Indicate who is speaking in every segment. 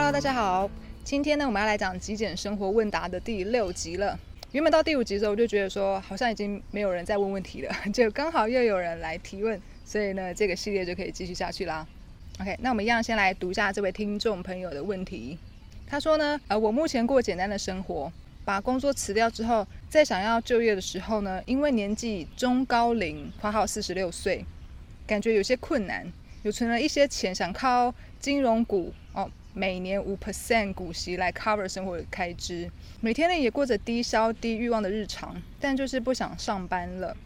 Speaker 1: Hello，大家好，今天呢我们要来讲极简生活问答的第六集了。原本到第五集的时候，我就觉得说好像已经没有人再问问题了，就刚好又有人来提问，所以呢这个系列就可以继续下去啦。OK，那我们一样先来读一下这位听众朋友的问题。他说呢，呃，我目前过简单的生活，把工作辞掉之后，在想要就业的时候呢，因为年纪中高龄，括号四十六岁，感觉有些困难，有存了一些钱，想靠金融股哦。每年五 percent 股息来 cover 生活的开支，每天呢也过着低消低欲望的日常，但就是不想上班了。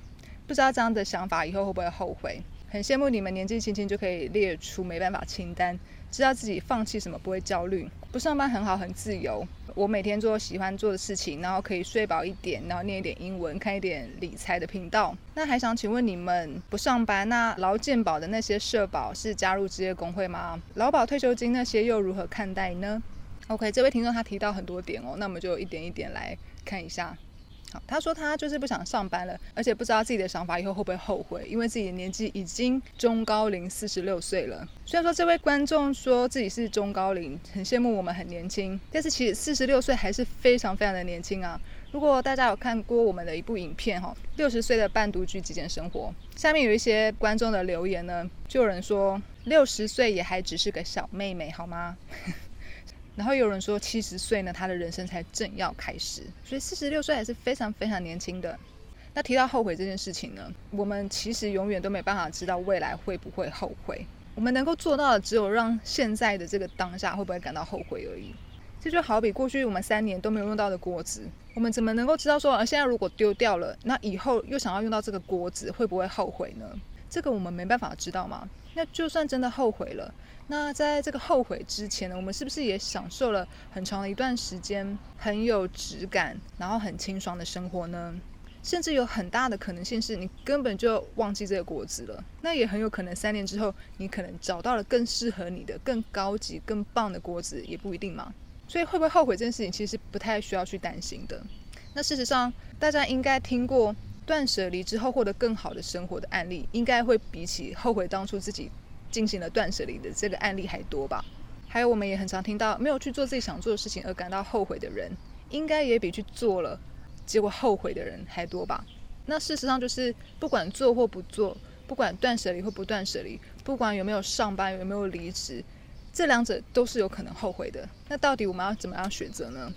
Speaker 1: 不知道这样的想法以后会不会后悔？很羡慕你们年纪轻轻就可以列出没办法清单，知道自己放弃什么不会焦虑，不上班很好很自由。我每天做喜欢做的事情，然后可以睡饱一点，然后念一点英文，看一点理财的频道。那还想请问你们不上班，那劳健保的那些社保是加入职业工会吗？劳保退休金那些又如何看待呢？OK，这位听众他提到很多点哦，那我们就一点一点来看一下。他说他就是不想上班了，而且不知道自己的想法以后会不会后悔，因为自己的年纪已经中高龄四十六岁了。虽然说这位观众说自己是中高龄，很羡慕我们很年轻，但是其实四十六岁还是非常非常的年轻啊。如果大家有看过我们的一部影片哈，六十岁的半独居极简生活，下面有一些观众的留言呢，就有人说六十岁也还只是个小妹妹好吗？然后有人说七十岁呢，他的人生才正要开始，所以四十六岁还是非常非常年轻的。那提到后悔这件事情呢，我们其实永远都没办法知道未来会不会后悔。我们能够做到的，只有让现在的这个当下会不会感到后悔而已。这就好比过去我们三年都没有用到的锅子，我们怎么能够知道说，现在如果丢掉了，那以后又想要用到这个锅子，会不会后悔呢？这个我们没办法知道嘛？那就算真的后悔了。那在这个后悔之前呢，我们是不是也享受了很长的一段时间很有质感，然后很清爽的生活呢？甚至有很大的可能性是你根本就忘记这个果子了。那也很有可能三年之后，你可能找到了更适合你的、更高级、更棒的果子，也不一定嘛。所以会不会后悔这件事情，其实不太需要去担心的。那事实上，大家应该听过断舍离之后获得更好的生活的案例，应该会比起后悔当初自己。进行了断舍离的这个案例还多吧？还有我们也很常听到没有去做自己想做的事情而感到后悔的人，应该也比去做了结果后悔的人还多吧？那事实上就是不管做或不做，不管断舍离或不断舍离，不管有没有上班有没有离职，这两者都是有可能后悔的。那到底我们要怎么样选择呢？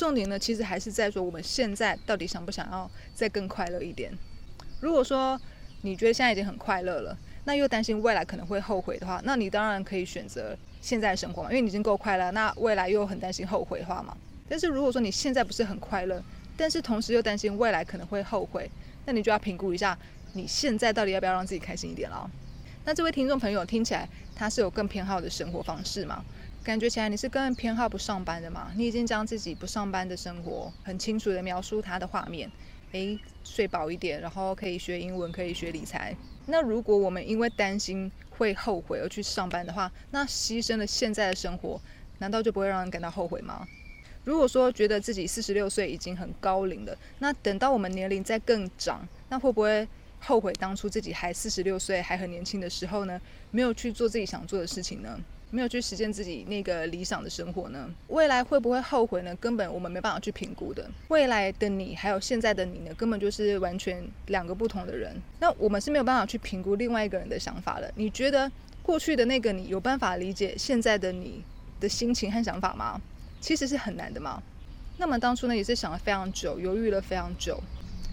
Speaker 1: 重点呢，其实还是在说我们现在到底想不想要再更快乐一点？如果说你觉得现在已经很快乐了。那又担心未来可能会后悔的话，那你当然可以选择现在生活嘛，因为你已经够快乐。那未来又很担心后悔的话嘛。但是如果说你现在不是很快乐，但是同时又担心未来可能会后悔，那你就要评估一下你现在到底要不要让自己开心一点了。那这位听众朋友听起来他是有更偏好的生活方式吗？感觉起来你是更偏好不上班的嘛？你已经将自己不上班的生活很清楚的描述他的画面，诶，睡饱一点，然后可以学英文，可以学理财。那如果我们因为担心会后悔而去上班的话，那牺牲了现在的生活，难道就不会让人感到后悔吗？如果说觉得自己四十六岁已经很高龄了，那等到我们年龄再更长，那会不会后悔当初自己还四十六岁还很年轻的时候呢？没有去做自己想做的事情呢？没有去实现自己那个理想的生活呢？未来会不会后悔呢？根本我们没办法去评估的。未来的你还有现在的你呢，根本就是完全两个不同的人。那我们是没有办法去评估另外一个人的想法的。你觉得过去的那个你有办法理解现在的你的心情和想法吗？其实是很难的嘛。那么当初呢，也是想了非常久，犹豫了非常久，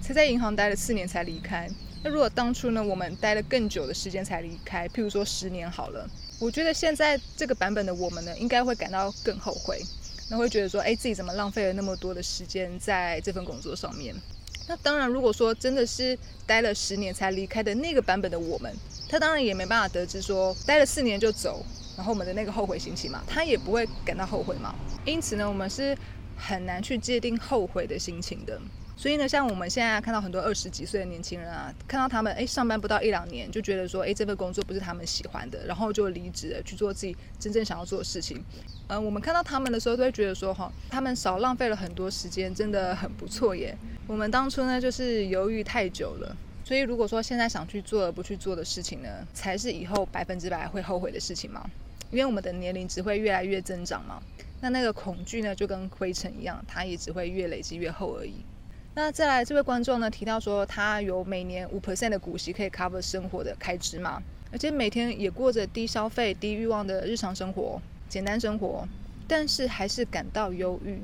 Speaker 1: 才在银行待了四年才离开。那如果当初呢，我们待了更久的时间才离开，譬如说十年好了。我觉得现在这个版本的我们呢，应该会感到更后悔，那会觉得说，哎，自己怎么浪费了那么多的时间在这份工作上面？那当然，如果说真的是待了十年才离开的那个版本的我们，他当然也没办法得知说，待了四年就走，然后我们的那个后悔心情嘛，他也不会感到后悔嘛。因此呢，我们是很难去界定后悔的心情的。所以呢，像我们现在看到很多二十几岁的年轻人啊，看到他们哎上班不到一两年，就觉得说哎这份工作不是他们喜欢的，然后就离职了去做自己真正想要做的事情。嗯，我们看到他们的时候都会觉得说哈，他们少浪费了很多时间，真的很不错耶。我们当初呢就是犹豫太久了，所以如果说现在想去做而不去做的事情呢，才是以后百分之百会后悔的事情吗？因为我们的年龄只会越来越增长嘛。那那个恐惧呢，就跟灰尘一样，它也只会越累积越厚而已。那再来，这位观众呢提到说，他有每年五 percent 的股息可以 cover 生活的开支嘛，而且每天也过着低消费、低欲望的日常生活，简单生活，但是还是感到忧郁。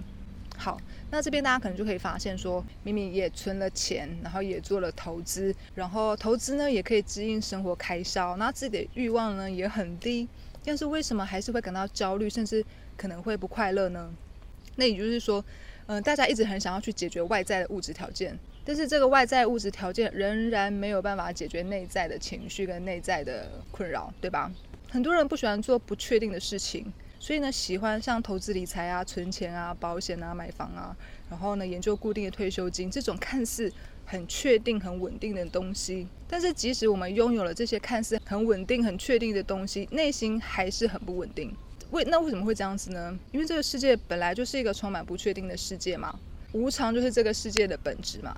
Speaker 1: 好，那这边大家可能就可以发现说，明明也存了钱，然后也做了投资，然后投资呢也可以支应生活开销，那自己的欲望呢也很低，但是为什么还是会感到焦虑，甚至可能会不快乐呢？那也就是说。嗯，大家一直很想要去解决外在的物质条件，但是这个外在物质条件仍然没有办法解决内在的情绪跟内在的困扰，对吧？很多人不喜欢做不确定的事情，所以呢，喜欢像投资理财啊、存钱啊、保险啊、买房啊，然后呢，研究固定的退休金这种看似很确定、很稳定的东西。但是，即使我们拥有了这些看似很稳定、很确定的东西，内心还是很不稳定。为那为什么会这样子呢？因为这个世界本来就是一个充满不确定的世界嘛，无常就是这个世界的本质嘛。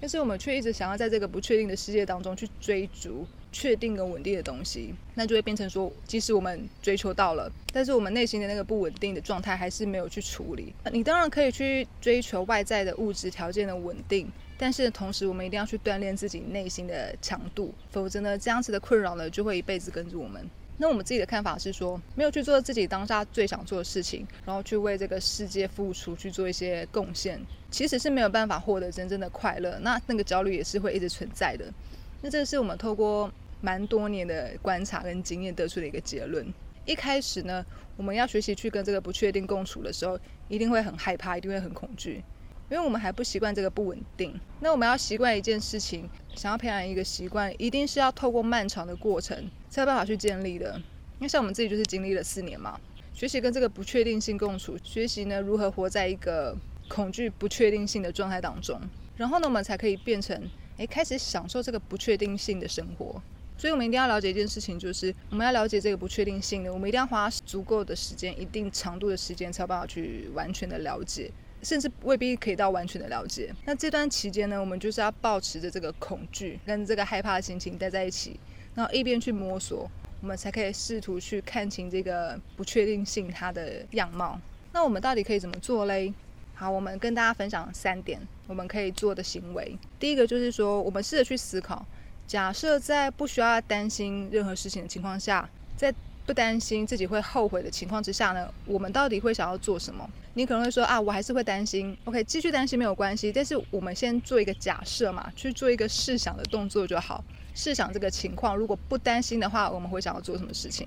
Speaker 1: 但是我们却一直想要在这个不确定的世界当中去追逐确定跟稳定的东西，那就会变成说，即使我们追求到了，但是我们内心的那个不稳定的状态还是没有去处理。你当然可以去追求外在的物质条件的稳定，但是同时我们一定要去锻炼自己内心的强度，否则呢，这样子的困扰呢就会一辈子跟着我们。那我们自己的看法是说，没有去做自己当下最想做的事情，然后去为这个世界付出，去做一些贡献，其实是没有办法获得真正的快乐。那那个焦虑也是会一直存在的。那这是我们透过蛮多年的观察跟经验得出的一个结论。一开始呢，我们要学习去跟这个不确定共处的时候，一定会很害怕，一定会很恐惧。因为我们还不习惯这个不稳定，那我们要习惯一件事情，想要培养一个习惯，一定是要透过漫长的过程才有办法去建立的。因为像我们自己就是经历了四年嘛，学习跟这个不确定性共处，学习呢如何活在一个恐惧不确定性的状态当中，然后呢我们才可以变成诶开始享受这个不确定性的生活。所以我们一定要了解一件事情，就是我们要了解这个不确定性的，我们一定要花足够的时间，一定长度的时间，才有办法去完全的了解。甚至未必可以到完全的了解。那这段期间呢，我们就是要保持着这个恐惧跟这个害怕的心情待在一起，然后一边去摸索，我们才可以试图去看清这个不确定性它的样貌。那我们到底可以怎么做嘞？好，我们跟大家分享三点我们可以做的行为。第一个就是说，我们试着去思考，假设在不需要担心任何事情的情况下，在不担心自己会后悔的情况之下呢，我们到底会想要做什么？你可能会说啊，我还是会担心。OK，继续担心没有关系，但是我们先做一个假设嘛，去做一个试想的动作就好。试想这个情况，如果不担心的话，我们会想要做什么事情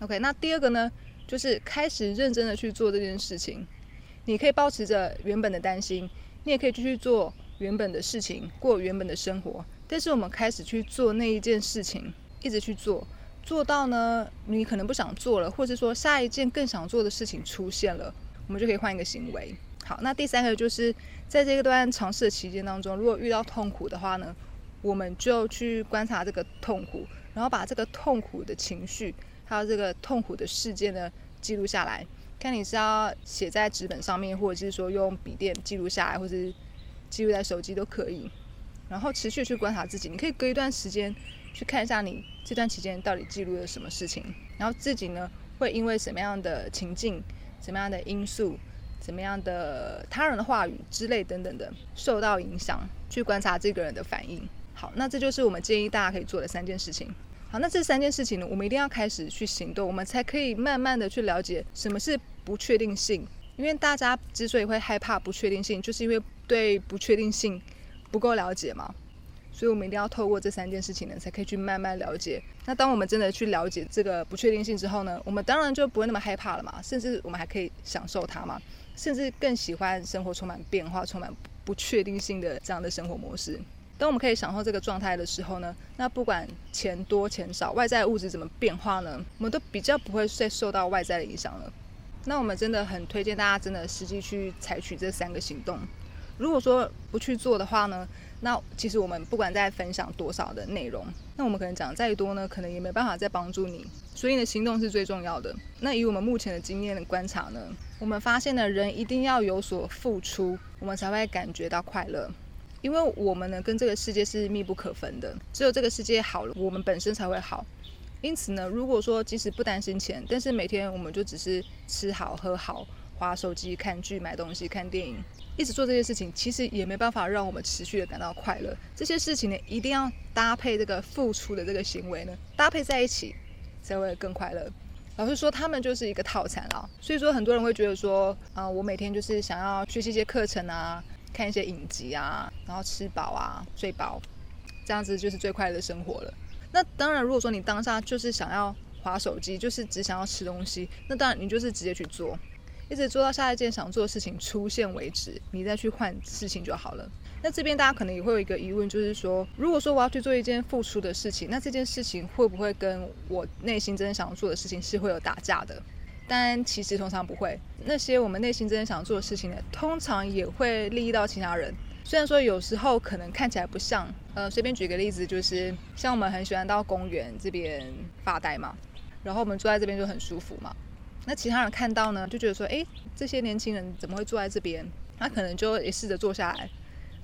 Speaker 1: ？OK，那第二个呢，就是开始认真的去做这件事情。你可以保持着原本的担心，你也可以继续做原本的事情，过原本的生活。但是我们开始去做那一件事情，一直去做。做到呢，你可能不想做了，或者说下一件更想做的事情出现了，我们就可以换一个行为。好，那第三个就是在这段尝试的期间当中，如果遇到痛苦的话呢，我们就去观察这个痛苦，然后把这个痛苦的情绪还有这个痛苦的事件呢记录下来。看你是要写在纸本上面，或者是说用笔电记录下来，或者是记录在手机都可以。然后持续去观察自己，你可以隔一段时间。去看一下你这段期间到底记录了什么事情，然后自己呢会因为什么样的情境、什么样的因素、什么样的他人的话语之类等等的受到影响，去观察这个人的反应。好，那这就是我们建议大家可以做的三件事情。好，那这三件事情呢，我们一定要开始去行动，我们才可以慢慢的去了解什么是不确定性。因为大家之所以会害怕不确定性，就是因为对不确定性不够了解嘛。所以，我们一定要透过这三件事情呢，才可以去慢慢了解。那当我们真的去了解这个不确定性之后呢，我们当然就不会那么害怕了嘛，甚至我们还可以享受它嘛，甚至更喜欢生活充满变化、充满不确定性的这样的生活模式。当我们可以享受这个状态的时候呢，那不管钱多钱少，外在物质怎么变化呢，我们都比较不会再受到外在的影响了。那我们真的很推荐大家真的实际去采取这三个行动。如果说不去做的话呢？那其实我们不管在分享多少的内容，那我们可能讲再多呢，可能也没办法再帮助你。所以呢，行动是最重要的。那以我们目前的经验的观察呢，我们发现呢，人一定要有所付出，我们才会感觉到快乐。因为我们呢，跟这个世界是密不可分的。只有这个世界好了，我们本身才会好。因此呢，如果说即使不担心钱，但是每天我们就只是吃好喝好、划手机、看剧、买东西、看电影，一直做这些事情，其实也没办法让我们持续的感到快乐。这些事情呢，一定要搭配这个付出的这个行为呢，搭配在一起，才会更快乐。老实说，他们就是一个套餐啊。所以说，很多人会觉得说，啊，我每天就是想要学习一些课程啊，看一些影集啊，然后吃饱啊，睡饱，这样子就是最快乐的生活了。那当然，如果说你当下就是想要划手机，就是只想要吃东西，那当然你就是直接去做，一直做到下一件想做的事情出现为止，你再去换事情就好了。那这边大家可能也会有一个疑问，就是说，如果说我要去做一件付出的事情，那这件事情会不会跟我内心真正想要做的事情是会有打架的？但其实通常不会。那些我们内心真正想做的事情呢，通常也会利益到其他人。虽然说有时候可能看起来不像，呃，随便举个例子，就是像我们很喜欢到公园这边发呆嘛，然后我们坐在这边就很舒服嘛。那其他人看到呢，就觉得说，哎，这些年轻人怎么会坐在这边？他可能就也试着坐下来，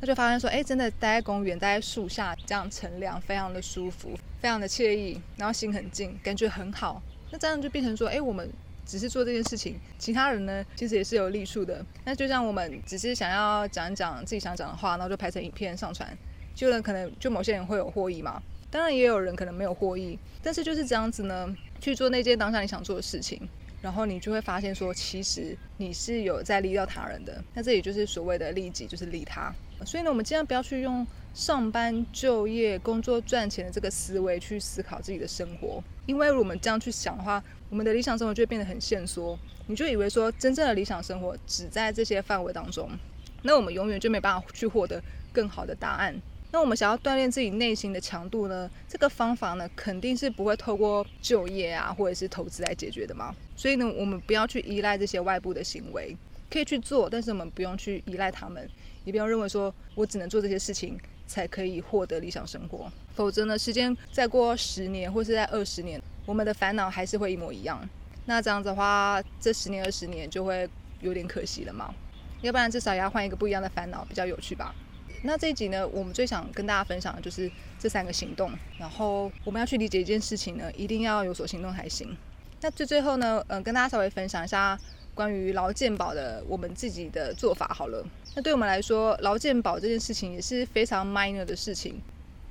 Speaker 1: 他就发现说，哎，真的待在公园，待在树下这样乘凉，非常的舒服，非常的惬意，然后心很静，感觉很好。那这样就变成说，哎，我们。只是做这件事情，其他人呢，其实也是有利处的。那就像我们只是想要讲一讲自己想讲的话，然后就拍成影片上传，就可能就某些人会有获益嘛。当然也有人可能没有获益，但是就是这样子呢，去做那件当下你想做的事情，然后你就会发现说，其实你是有在利到他人的。那这也就是所谓的利己，就是利他。所以呢，我们尽量不要去用。上班、就业、工作、赚钱的这个思维去思考自己的生活，因为我们这样去想的话，我们的理想生活就会变得很限缩。你就以为说真正的理想生活只在这些范围当中，那我们永远就没办法去获得更好的答案。那我们想要锻炼自己内心的强度呢？这个方法呢，肯定是不会透过就业啊，或者是投资来解决的嘛。所以呢，我们不要去依赖这些外部的行为，可以去做，但是我们不用去依赖他们，也不要认为说我只能做这些事情。才可以获得理想生活，否则呢，时间再过十年或是在二十年，我们的烦恼还是会一模一样。那这样子的话，这十年二十年就会有点可惜了嘛。要不然至少也要换一个不一样的烦恼，比较有趣吧。那这一集呢，我们最想跟大家分享的就是这三个行动。然后我们要去理解一件事情呢，一定要有所行动才行。那最最后呢，嗯，跟大家稍微分享一下。关于劳健保的，我们自己的做法好了。那对我们来说，劳健保这件事情也是非常 minor 的事情。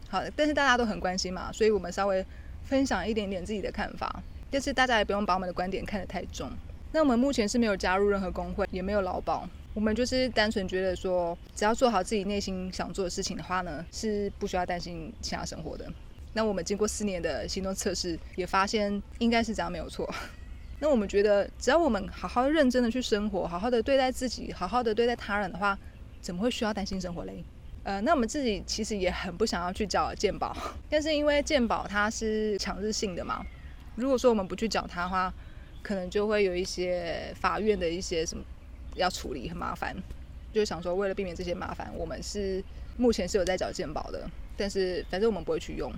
Speaker 1: 好，但是大家都很关心嘛，所以我们稍微分享一点点自己的看法。但是大家也不用把我们的观点看得太重。那我们目前是没有加入任何工会，也没有劳保。我们就是单纯觉得说，只要做好自己内心想做的事情的话呢，是不需要担心其他生活的。那我们经过四年的行动测试，也发现应该是这样没有错。那我们觉得，只要我们好好认真的去生活，好好的对待自己，好好的对待他人的话，怎么会需要担心生活嘞？呃，那我们自己其实也很不想要去缴健保，但是因为健保它是强制性的嘛，如果说我们不去缴它的话，可能就会有一些法院的一些什么要处理，很麻烦。就想说，为了避免这些麻烦，我们是目前是有在缴健保的，但是反正我们不会去用。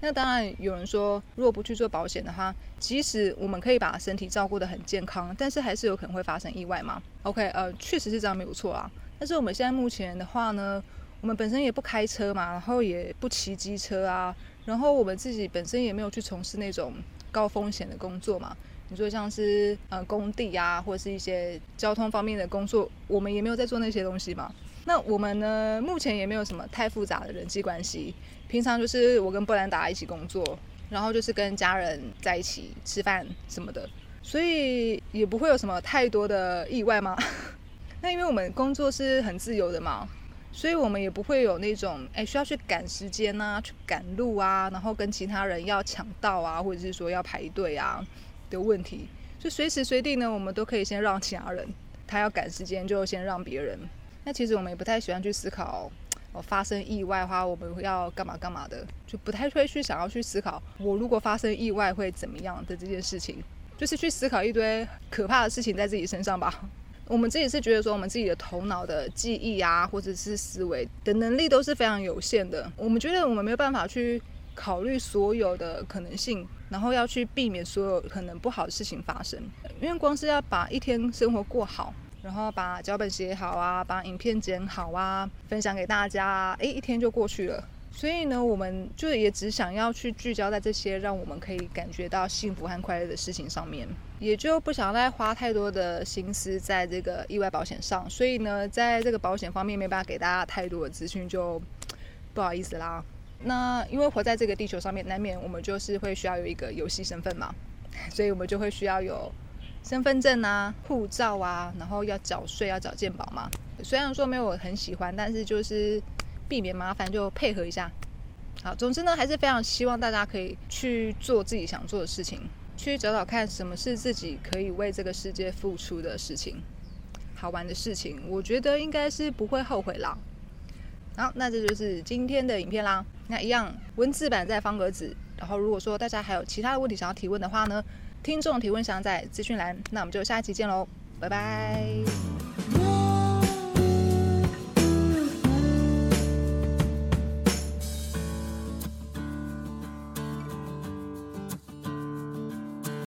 Speaker 1: 那当然，有人说，如果不去做保险的话，即使我们可以把身体照顾得很健康，但是还是有可能会发生意外嘛？OK，呃，确实是这样没有错啊。但是我们现在目前的话呢，我们本身也不开车嘛，然后也不骑机车啊，然后我们自己本身也没有去从事那种高风险的工作嘛。你说像是呃工地啊，或者是一些交通方面的工作，我们也没有在做那些东西嘛。那我们呢，目前也没有什么太复杂的人际关系。平常就是我跟布兰达一起工作，然后就是跟家人在一起吃饭什么的，所以也不会有什么太多的意外吗？那因为我们工作是很自由的嘛，所以我们也不会有那种哎需要去赶时间啊、去赶路啊，然后跟其他人要抢道啊，或者是说要排队啊的问题。就随时随地呢，我们都可以先让其他人，他要赶时间就先让别人。那其实我们也不太喜欢去思考。哦，发生意外的话，我们要干嘛干嘛的，就不太会去想要去思考，我如果发生意外会怎么样的这件事情，就是去思考一堆可怕的事情在自己身上吧。我们自己是觉得说，我们自己的头脑的记忆啊，或者是思维的能力都是非常有限的。我们觉得我们没有办法去考虑所有的可能性，然后要去避免所有可能不好的事情发生，因为光是要把一天生活过好。然后把脚本写好啊，把影片剪好啊，分享给大家，诶，一天就过去了。所以呢，我们就也只想要去聚焦在这些让我们可以感觉到幸福和快乐的事情上面，也就不想再花太多的心思在这个意外保险上。所以呢，在这个保险方面没办法给大家太多的资讯，就不好意思啦。那因为活在这个地球上面，难免我们就是会需要有一个游戏身份嘛，所以我们就会需要有身份证啊、护照啊，然后要缴税、要缴健保嘛。虽然说没有很喜欢，但是就是。避免麻烦就配合一下，好，总之呢，还是非常希望大家可以去做自己想做的事情，去找找看什么是自己可以为这个世界付出的事情，好玩的事情，我觉得应该是不会后悔啦。好，那这就是今天的影片啦。那一样文字版在方格子，然后如果说大家还有其他的问题想要提问的话呢，听众提问箱在资讯栏。那我们就下一期见喽，拜拜。